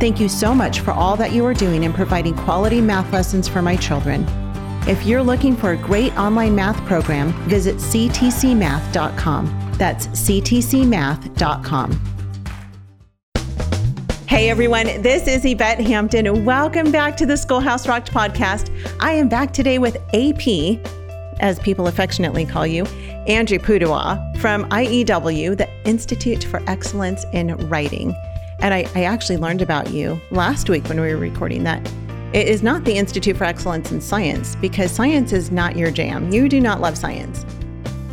Thank you so much for all that you are doing in providing quality math lessons for my children. If you're looking for a great online math program, visit ctcmath.com. That's ctcmath.com. Hey everyone, this is Yvette Hampton. Welcome back to the Schoolhouse Rocked podcast. I am back today with AP, as people affectionately call you, Andrew Pudewa from IEW, the Institute for Excellence in Writing. And I, I actually learned about you last week when we were recording that it is not the Institute for Excellence in Science because science is not your jam. You do not love science.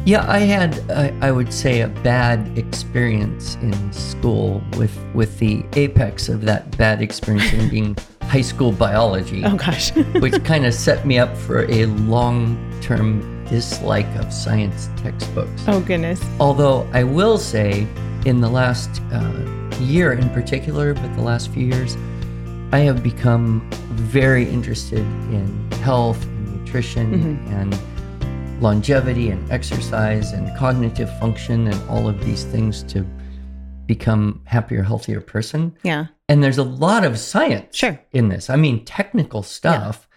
Yeah, I had, uh, I would say, a bad experience in school with with the apex of that bad experience in being high school biology. Oh gosh, which kind of set me up for a long term dislike of science textbooks. Oh goodness. Although I will say, in the last uh, year in particular, but the last few years, I have become very interested in health and nutrition mm-hmm. and longevity and exercise and cognitive function and all of these things to become happier, healthier person. Yeah. And there's a lot of science sure. in this. I mean, technical stuff.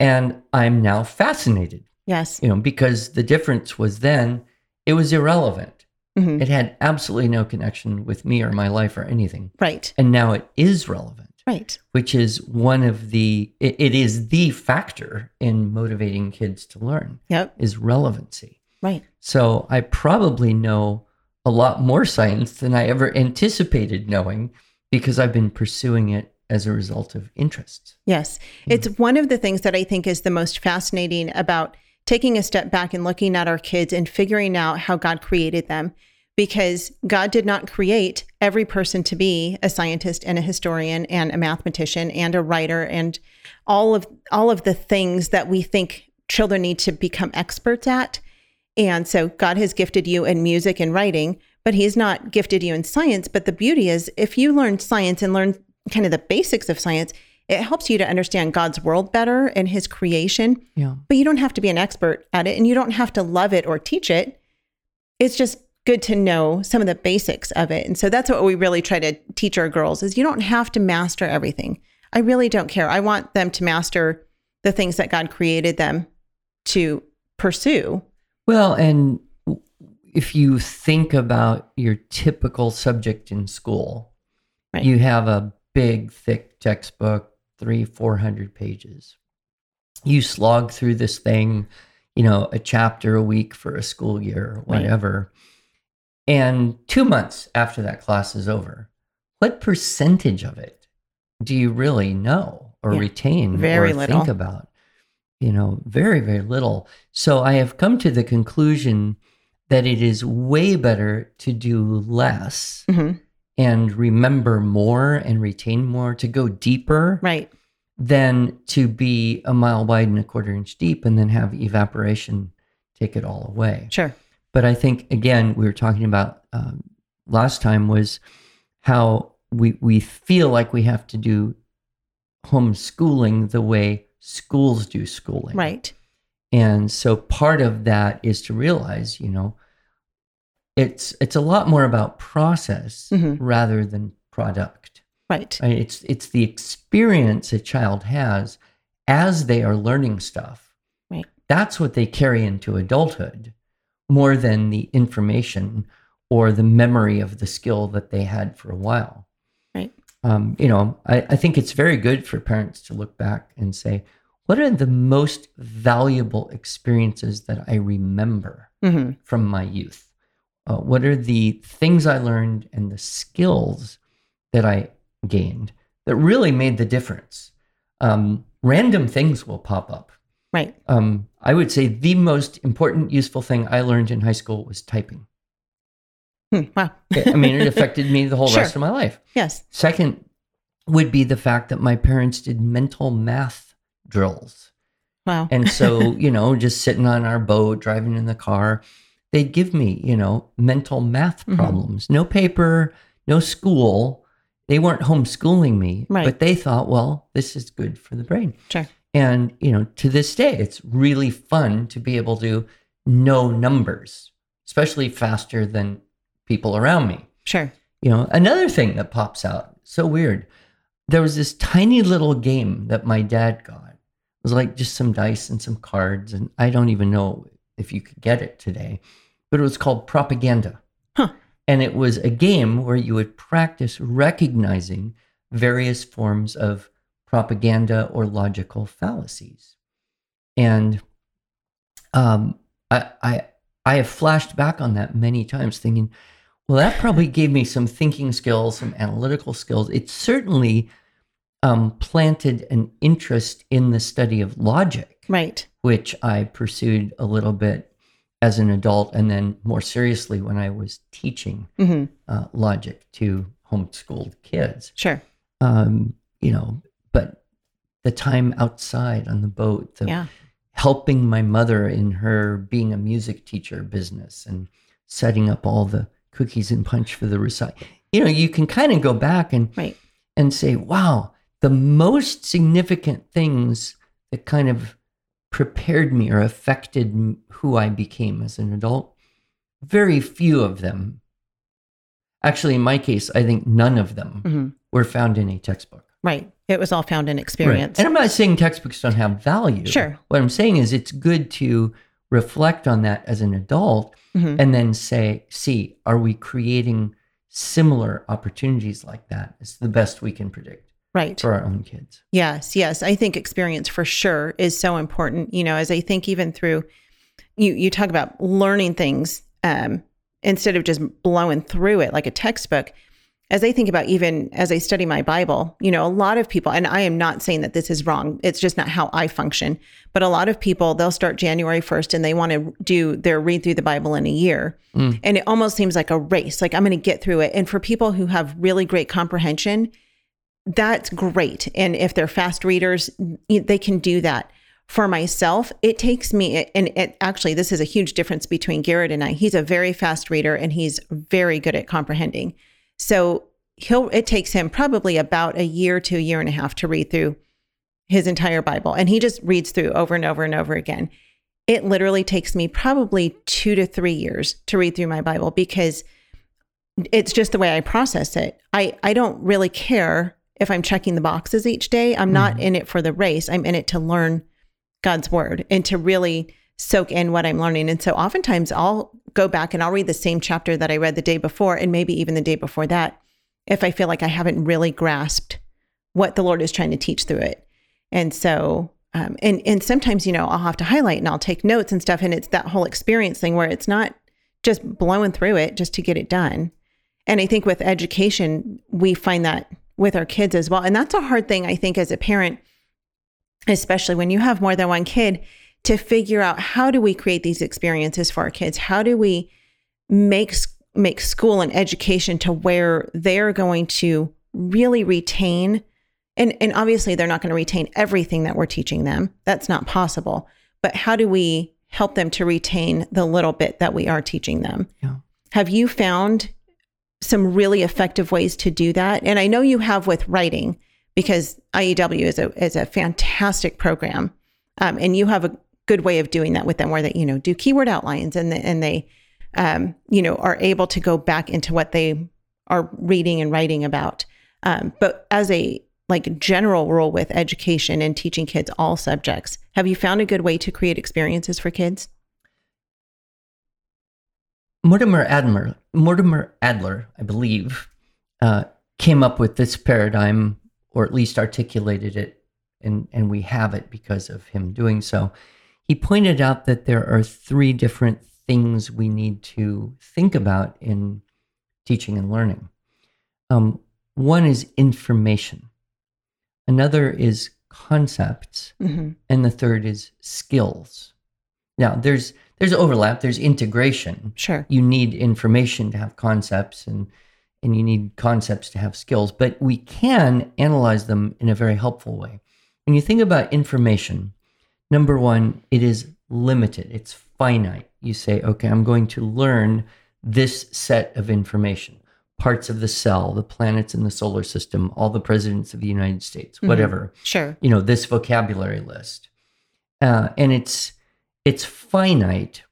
Yeah. And I'm now fascinated. Yes. You know, because the difference was then it was irrelevant. Mm-hmm. It had absolutely no connection with me or my life or anything. Right. And now it is relevant. Right. Which is one of the, it, it is the factor in motivating kids to learn. Yep. Is relevancy. Right. So I probably know a lot more science than I ever anticipated knowing because I've been pursuing it as a result of interest. Yes. It's one of the things that I think is the most fascinating about taking a step back and looking at our kids and figuring out how God created them because God did not create every person to be a scientist and a historian and a mathematician and a writer and all of all of the things that we think children need to become experts at. And so God has gifted you in music and writing, but he's not gifted you in science, but the beauty is if you learn science and learn kind of the basics of science, it helps you to understand God's world better and his creation. Yeah. But you don't have to be an expert at it and you don't have to love it or teach it. It's just good to know some of the basics of it. And so that's what we really try to teach our girls is you don't have to master everything. I really don't care. I want them to master the things that God created them to pursue. Well, and if you think about your typical subject in school, right. you have a big, thick textbook, three, 400 pages. You slog through this thing, you know, a chapter a week for a school year, or whatever. Right and two months after that class is over, what percentage of it do you really know or yeah, retain very or little. think about? You know, very, very little. So I have come to the conclusion that it is way better to do less mm-hmm. and remember more and retain more, to go deeper. Right. Than to be a mile wide and a quarter inch deep and then have evaporation take it all away. Sure. But I think again, we were talking about um, last time was how we we feel like we have to do homeschooling the way schools do schooling. Right. And so part of that is to realize, you know, it's it's a lot more about process mm-hmm. rather than product. Right. right. It's it's the experience a child has as they are learning stuff. Right. That's what they carry into adulthood more than the information or the memory of the skill that they had for a while. Right. Um, you know, I, I think it's very good for parents to look back and say, what are the most valuable experiences that I remember mm-hmm. from my youth? Uh, what are the things I learned and the skills that I gained that really made the difference? Um, random things will pop up. Right. Um, I would say the most important, useful thing I learned in high school was typing. Hmm, wow. I mean, it affected me the whole sure. rest of my life. Yes. Second would be the fact that my parents did mental math drills Wow. And so, you know, just sitting on our boat, driving in the car, they'd give me, you know, mental math Mhm. problems. No paper, no school. They weren't homeschooling me, Right. but they thought, well, this is good for the brain. Sure. And, you know, to this day, it's really fun to be able to know numbers, especially faster than people around me. Sure. You know, another thing that pops out, so weird. There was this tiny little game that my dad got. It was like just some dice and some cards, and I don't even know if you could get it today, but it was called Propaganda. Huh. And it was a game where you would practice recognizing various forms of propaganda or logical fallacies. And um, I, I, I have flashed back on that many times, thinking, well, that probably gave me some thinking skills, some analytical skills. It certainly um, planted an interest in the study of logic, Right. which I pursued a little bit as an adult, and then more seriously when I was teaching hmm uh, logic to homeschooled kids. Sure. Um, you know, the time outside on the boat, the Yeah. helping my mother in her being a music teacher business and setting up all the cookies and punch for the recital. You know, you can kind of go back and Right. and say, wow, the most significant things that kind of prepared me or affected who I became as an adult, very few of them. Actually, in my case, I think none of them hmm were found in a textbook. Right. It was all found in experience. And I'm not saying textbooks don't have value. Sure. What I'm saying is it's good to reflect on that as an adult Mhm. and then say, see, are we creating similar opportunities like that? It's the best we can predict Right. for our own kids. Yes, yes. I think experience for sure is so important. You know, as I think even through you you talk about learning things um instead of just blowing through it like a textbook. As I think about even as I study my Bible, you know, a lot of people, and I am not saying that this is wrong. It's just not how I function. But a lot of people, they'll start January 1st and they want to do their read through the Bible in a year. Mm. And it almost seems like a race. Like I'm going to get through it. And for people who have really great comprehension, that's great. And if they're fast readers, they can do that. For myself, it takes me, and it actually, this is a huge difference between Garrett and I. He's a very fast reader and he's very good at comprehending. So he'll, it takes him probably about a year to a year and a half to read through his entire Bible. And he just reads through over and over and over again. It literally takes me probably two to three years to read through my Bible because it's just the way I process it. I, I don't really care if I'm checking the boxes each day. I'm not mm-hmm. in it for the race. I'm in it to learn God's word and to really soak in what I'm learning. And so oftentimes I'll go back and I'll read the same chapter that I read the day before and maybe even the day before that if I feel like I haven't really grasped what the Lord is trying to teach through it. And so um, and and sometimes you know I'll have to highlight and I'll take notes and stuff and it's that whole experience thing where it's not just blowing through it just to get it done. And I think with education, we find that with our kids as well. And that's a hard thing, I think, as a parent, especially when you have more than one kid, to figure out how do we create these experiences for our kids? How do we make make school and education to where they're going to really retain and and obviously they're not going to retain everything that we're teaching them. That's not possible. But how do we help them to retain the little bit that we are teaching them? Yeah. Have you found some really effective ways to do that? And I know you have with writing because IEW is a is a fantastic program, um, and you have a good way of doing that with them, where they you know do keyword outlines and the, and they um, you know are able to go back into what they are reading and writing about. Um, but as a like general rule with education and teaching kids all subjects, have you found a good way to create experiences for kids? Mortimer Adler, Mortimer Adler, I believe, uh, came up with this paradigm, or at least articulated it, and and we have it because of him doing so. He pointed out that there are three different things we need to think about in teaching and learning. Um, one is information, another is concepts, Mm-hmm. and the third is skills. Now, there's there's overlap. There's integration. Sure. You need information to have concepts, and and you need concepts to have skills. But we can analyze them in a very helpful way. When you think about information, Number one, it is limited, it's finite. You say, okay, I'm going to learn this set of information parts of the cell, the planets in the solar system, all the presidents of the United States, mm-hmm. whatever. Sure. You know, this vocabulary list. Uh, and it's it's finite.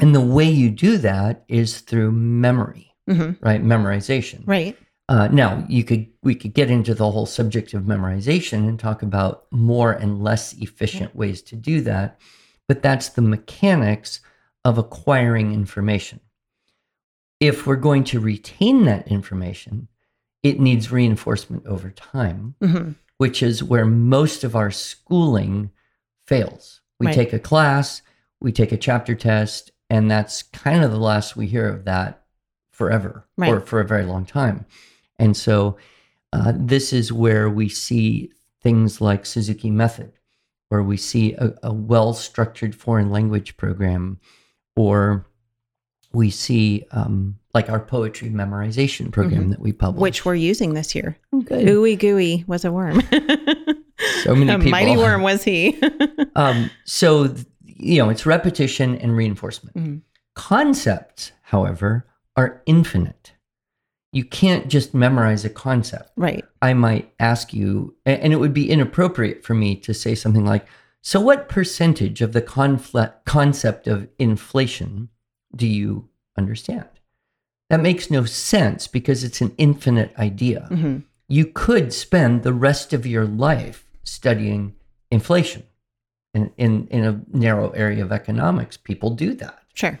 And the way you do that is through memory, mm-hmm. right? Memorization. Right. Uh, now you could we could get into the whole subject of memorization and talk about more and less efficient ways to do that, but that's the mechanics of acquiring information. If we're going to retain that information, it needs reinforcement over time, mm-hmm. which is where most of our schooling fails. We right. take a class, we take a chapter test, and that's kind of the last we hear of that forever right. or for a very long time. And so uh, this is where we see things like Suzuki Method, where we see a, a well structured foreign language program, or we see um, like our poetry memorization program mm-hmm. that we publish, which we're using this year. Good. Ooey gooey was a worm. so many a people. mighty worm was he. um, so you know, it's repetition and reinforcement. Mm-hmm. Concepts, however, are infinite you can't just memorize a concept. Right. I might ask you, and it would be inappropriate for me to say something like, So, what percentage of the confl- concept of inflation do you understand? That makes no sense because it's an infinite idea. Mm-hmm. You could spend the rest of your life studying inflation. In, in, in a narrow area of economics, people do that. Sure.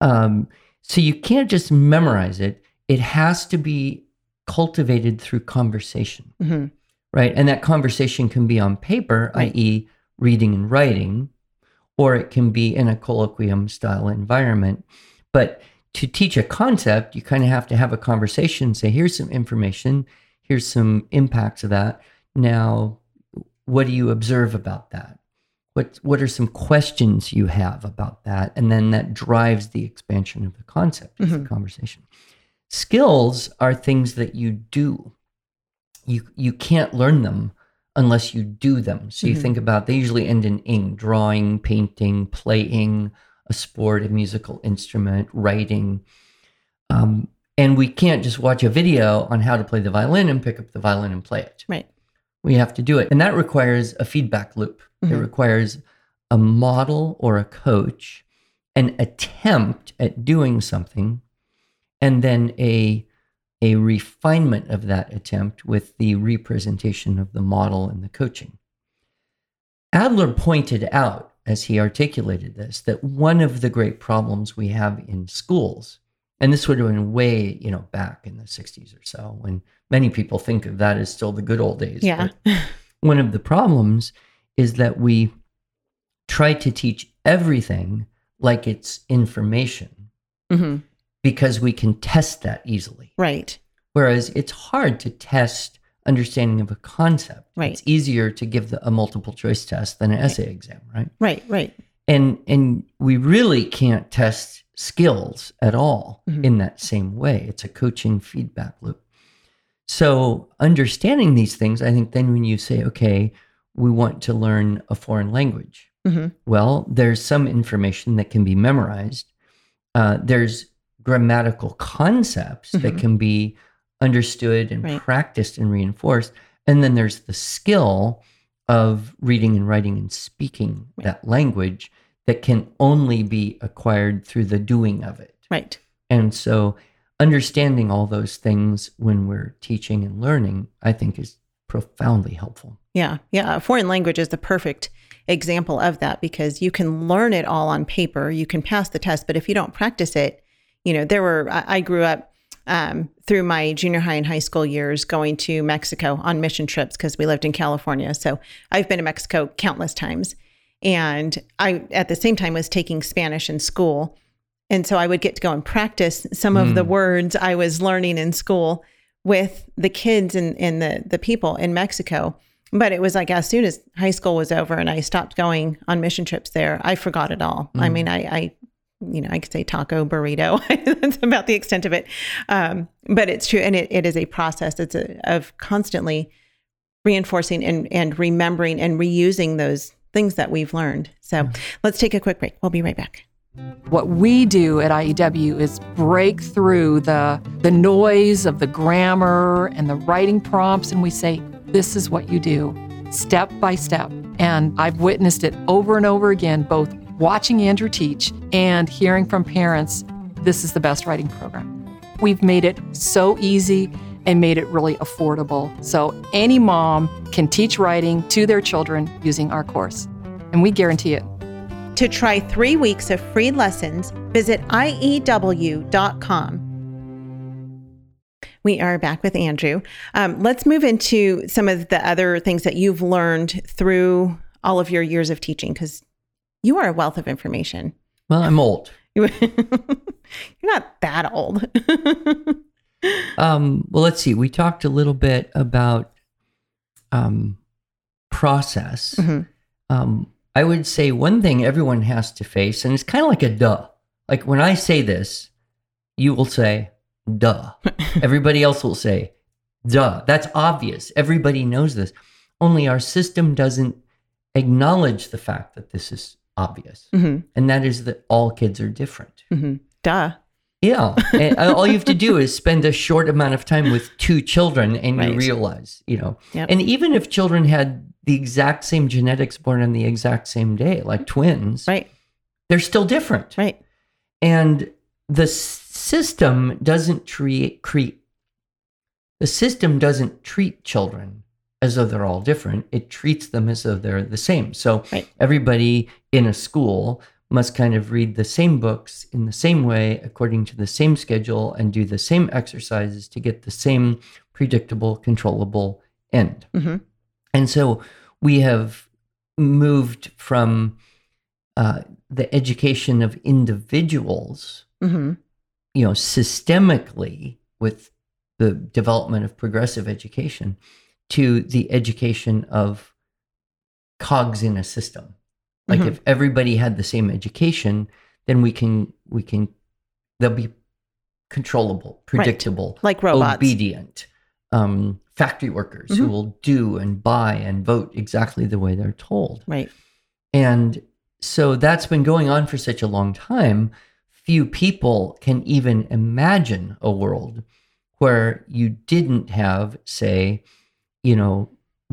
Um, so you can't just memorize it it has to be cultivated through conversation, mm-hmm. right? And that conversation can be on paper, right. i.e., reading and writing, or it can be in a colloquium style environment. But to teach a concept, you kind of have to have a conversation, say, here's some information, here's some impacts of that. Now, what do you observe about that? What, what are some questions you have about that? And then that drives the expansion of the concept mm-hmm. the conversation. Skills are things that you do. You you can't learn them unless you do them. So you mm-hmm. think about they usually end in ing, drawing, painting, playing a sport, a musical instrument, writing. Um, and we can't just watch a video on how to play the violin and pick up the violin and play it. Right. We have to do it. And that requires a feedback loop. Mm-hmm. It requires a model or a coach, an attempt at doing something and then a a refinement of that attempt with the representation of the model and the coaching. Adler pointed out, as he articulated this, that one of the great problems we have in schools, and this would have been way, you know, back in the 60s or so, when many people think of that as still the good old days. Yeah. one of the problems is that we try to teach everything like it's information. Mm-hmm because we can test that easily. Right. Whereas it's hard to test understanding of a concept. Right. It's easier to give the, a multiple choice test than an right. essay exam, right? Right, right. And and we really can't test skills at all mm-hmm. in that same way. It's a coaching feedback loop. So understanding these things, I think then when you say, okay, we want to learn a foreign language, mm-hmm. well, there's some information that can be memorized. Uh, there's grammatical concepts mm-hmm. that can be understood and right. practiced and reinforced. And then there's the skill of reading and writing and speaking right. that language that can only be acquired through the doing of it. Right. And so understanding all those things when we're teaching and learning, I think is profoundly helpful. Yeah. Yeah. Foreign language is the perfect example of that because you can learn it all on paper, you can pass the test, but if you don't practice it, you know, there were, I, grew up um, through my junior high and high school years going to Mexico on mission trips because we lived in California. So I've been to Mexico countless times. And I, at the same time, was taking Spanish in school. And so I would get to go and practice some mm. of the mm. words I was learning in school with the kids and, and the, the people in Mexico. But it was like as soon as high school was over and I stopped going on mission trips there, I forgot it all. Mm. I mean, I, I you know, I could say taco burrito. That's about the extent of it. Um, but it's true. And it, it is a process. It's a, of constantly reinforcing and, and remembering and reusing those, things that we've learned. So mm-hmm. let's take a quick break. We'll be right back. What we do at IEW is break through the the noise of the grammar and the writing prompts and we say this is what you do step by step. And I've witnessed it over and over again both watching Andrew teach and hearing from parents this is the best writing program. We've made it so easy and made it really affordable. So any mom can teach writing to their children using our course, and we guarantee it. To try three weeks of free lessons, visit IEW.com. We are back with Andrew. Um, let's move into some of the other things that you've learned through all of your years of teaching because you are a wealth of information. Well, I'm old. You're not that old. um, well, let's see. We talked a little bit about um, process. Mm-hmm. Um, I would say one thing everyone has to face, and it's kind of like a duh. Like when I say this, you will say, duh. Everybody else will say, duh. That's obvious. Everybody knows this. Only our system doesn't acknowledge the fact that this is obvious. Mm-hmm. And that is that all kids are different. Mm-hmm. Duh. Yeah. and all you have to do is spend a short amount of time with two children and right. you realize, you know. Yep. And even if children had the exact same genetics born on the exact same day, like twins, right. they're still different. Right. And the system doesn't treat create the system doesn't treat children as though they're all different. It treats them as though they're the same. So right. everybody in a school must kind of read the same books in the same way, according to the same schedule, and do the same exercises to get the same predictable, controllable end. Mm-hmm. And so we have moved from uh, the education of individuals, mm-hmm. you know, systemically with the development of progressive education to the education of cogs in a system. Like mm-hmm. if everybody had the same education, then we can we can they'll be controllable, predictable, right. like robots, obedient, um, factory workers mm-hmm. who will do and buy and vote exactly the way they're told. Right. And so that's been going on for such a long time. Few people can even imagine a world where you didn't have, say, you know,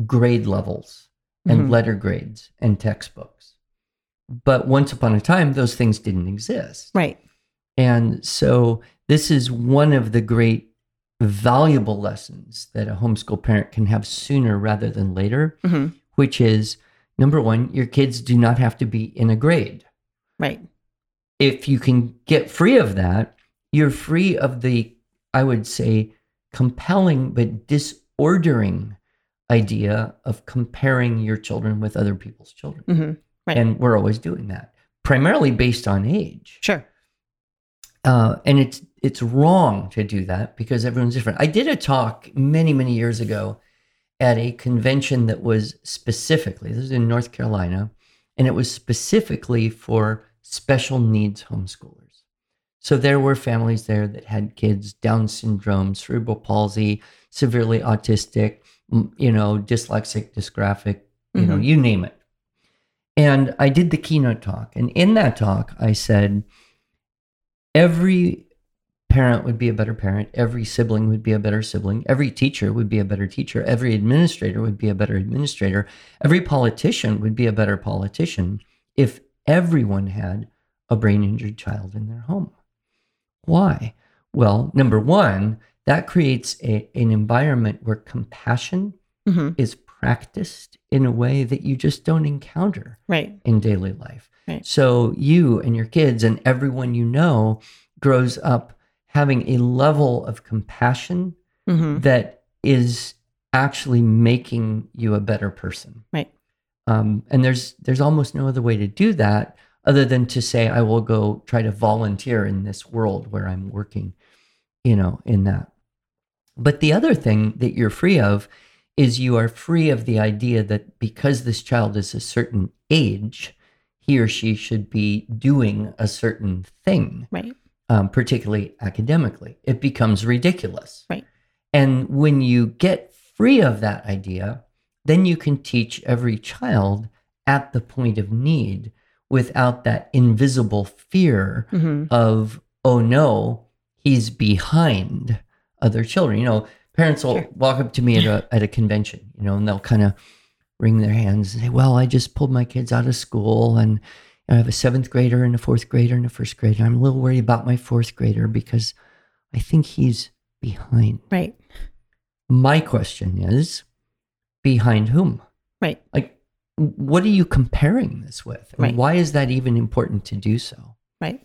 grade levels and mm-hmm. letter grades and textbooks. But once upon a time, those things didn't exist. Right. And so this is one of the great valuable lessons that a homeschool parent can have sooner rather than later, mm-hmm. which is number one, your kids do not have to be in a grade. Right. If you can get free of that, you're free of the, I would say, compelling but disordering idea of comparing your children with other people's children. Mm-hmm. Right. And we're always doing that, primarily based on age. Sure. Uh, and it's it's wrong to do that because everyone's different. I did a talk many many years ago at a convention that was specifically this is in North Carolina, and it was specifically for special needs homeschoolers. So there were families there that had kids Down syndrome, cerebral palsy, severely autistic, you know, dyslexic, dysgraphic, you mm-hmm. know, you name it. And I did the keynote talk. And in that talk, I said, every parent would be a better parent. Every sibling would be a better sibling. Every teacher would be a better teacher. Every administrator would be a better administrator. Every politician would be a better politician if everyone had a brain injured child in their home. Why? Well, number one, that creates a, an environment where compassion mm-hmm. is practiced in a way that you just don't encounter right. in daily life. Right. So you and your kids and everyone you know grows up having a level of compassion mm-hmm. that is actually making you a better person. Right. Um, and there's there's almost no other way to do that other than to say I will go try to volunteer in this world where I'm working, you know, in that. But the other thing that you're free of is you are free of the idea that because this child is a certain age, he or she should be doing a certain thing, right? Um, particularly academically. It becomes ridiculous, right? And when you get free of that idea, then you can teach every child at the point of need without that invisible fear Mm-hmm. of, oh no, he's behind other children. You know, parents will Sure. walk up to me at a, at a convention, you know, and they'll kind of wring their hands and say, well, I just pulled my kids out of school and I have a seventh grader and a fourth grader and a first grader. I'm a little worried about my fourth grader because I think he's behind. Right. My question is behind whom? Right. Like, what are you comparing this with? And Right. Why is that even important to do so? Right.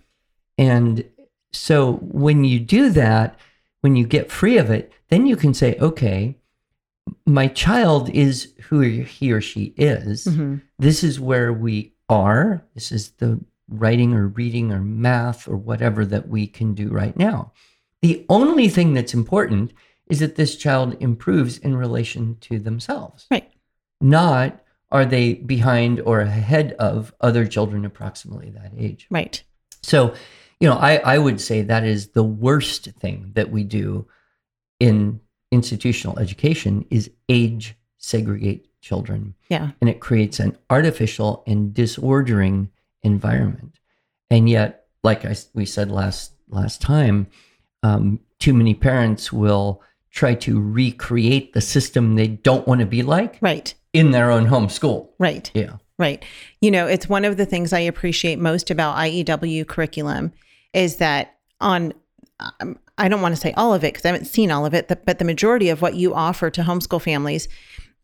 And so when you do that, when you get free of it, then you can say, okay, my child is who he or she is. hmm This is where we are. This is the writing or reading or math or whatever that we can do right now. The only thing that's important is that this child improves in relation to themselves. Right. Not are they behind or ahead of other children approximately that age. Right. So, you know, I, I would say that is the worst thing that we do in institutional education is age segregate children. Yeah. And it creates an artificial and disordering environment. And yet, like I, we said last last time, um, too many parents will try to recreate the system they don't want to be like Right. in their own home school. Right. Yeah. Right. You know, it's one of the things I appreciate most about IEW curriculum is that on, um, I don't want to say all of it because I haven't seen all of it, but- the majority of what you offer to homeschool families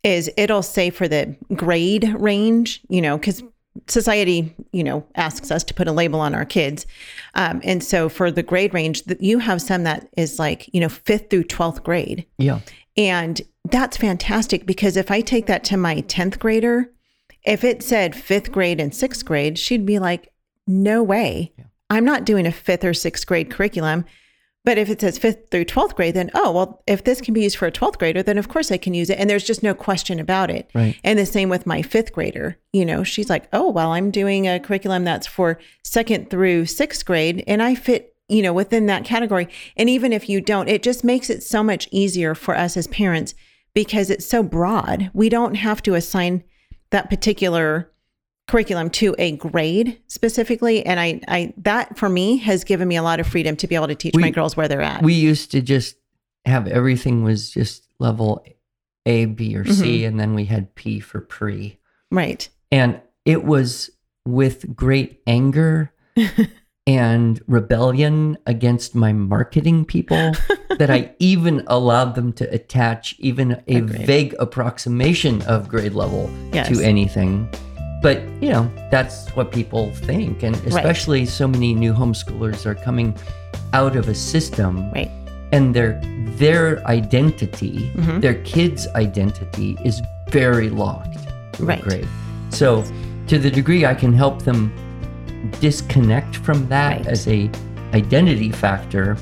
is it'll say for the grade range, you know, because society, you know, asks us to put a label on our kids. Um, and so for the grade range, that you have some that is like, you know, fifth through 12th grade. Yeah. And that's fantastic because if I take that to my 10th grader, if it said fifth grade and sixth grade, she'd be like, no way. Yeah. I'm not doing a fifth or sixth grade curriculum. But if it says fifth through 12th grade, then, oh, well, if this can be used for a 12th grader, then of course I can use it. And there's just no question about it. Right. And the same with my fifth grader. You know, she's like, oh, well, I'm doing a curriculum that's for second through sixth grade, and I fit, you know, within that category. And even if you don't, it just makes it so much easier for us as parents because it's so broad. We don't have to assign that particular curriculum to a grade specifically. And I, I, that for me has given me a lot of freedom to be able to teach We- my girls where they're at. we used to just have everything was just level A, B, or C, mm-hmm. and then we had P for pre. right. And it was with great anger and rebellion against my marketing people that I even allowed them to attach even a Agreed. vague approximation of grade level Yes. to anything. But, you know, that's what people think. And especially so many new homeschoolers are coming out of a system Right. and their their identity, Mhm. their kid's identity is very locked Right. grade. So to the degree I can help them disconnect from that Right. as a identity factor,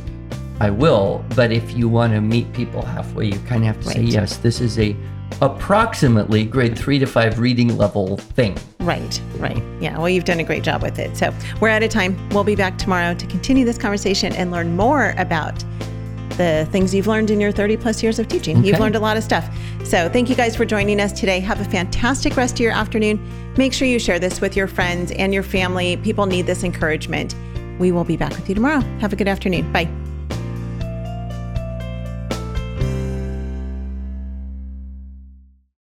I will. But if you want to meet people halfway, you kind of have to say, yes, this is a approximately grade three to five reading level thing. Right, right. Yeah, well, you've done a great job with it. So we're out of time. We'll be back tomorrow to continue this conversation and learn more about the things you've learned in your 30 plus years of teaching. You've learned a lot of stuff. So thank you guys for joining us today. Have a fantastic rest of your afternoon. Make sure you share this with your friends and your family. People need this encouragement. We will be back with you tomorrow. Have a good afternoon. Bye.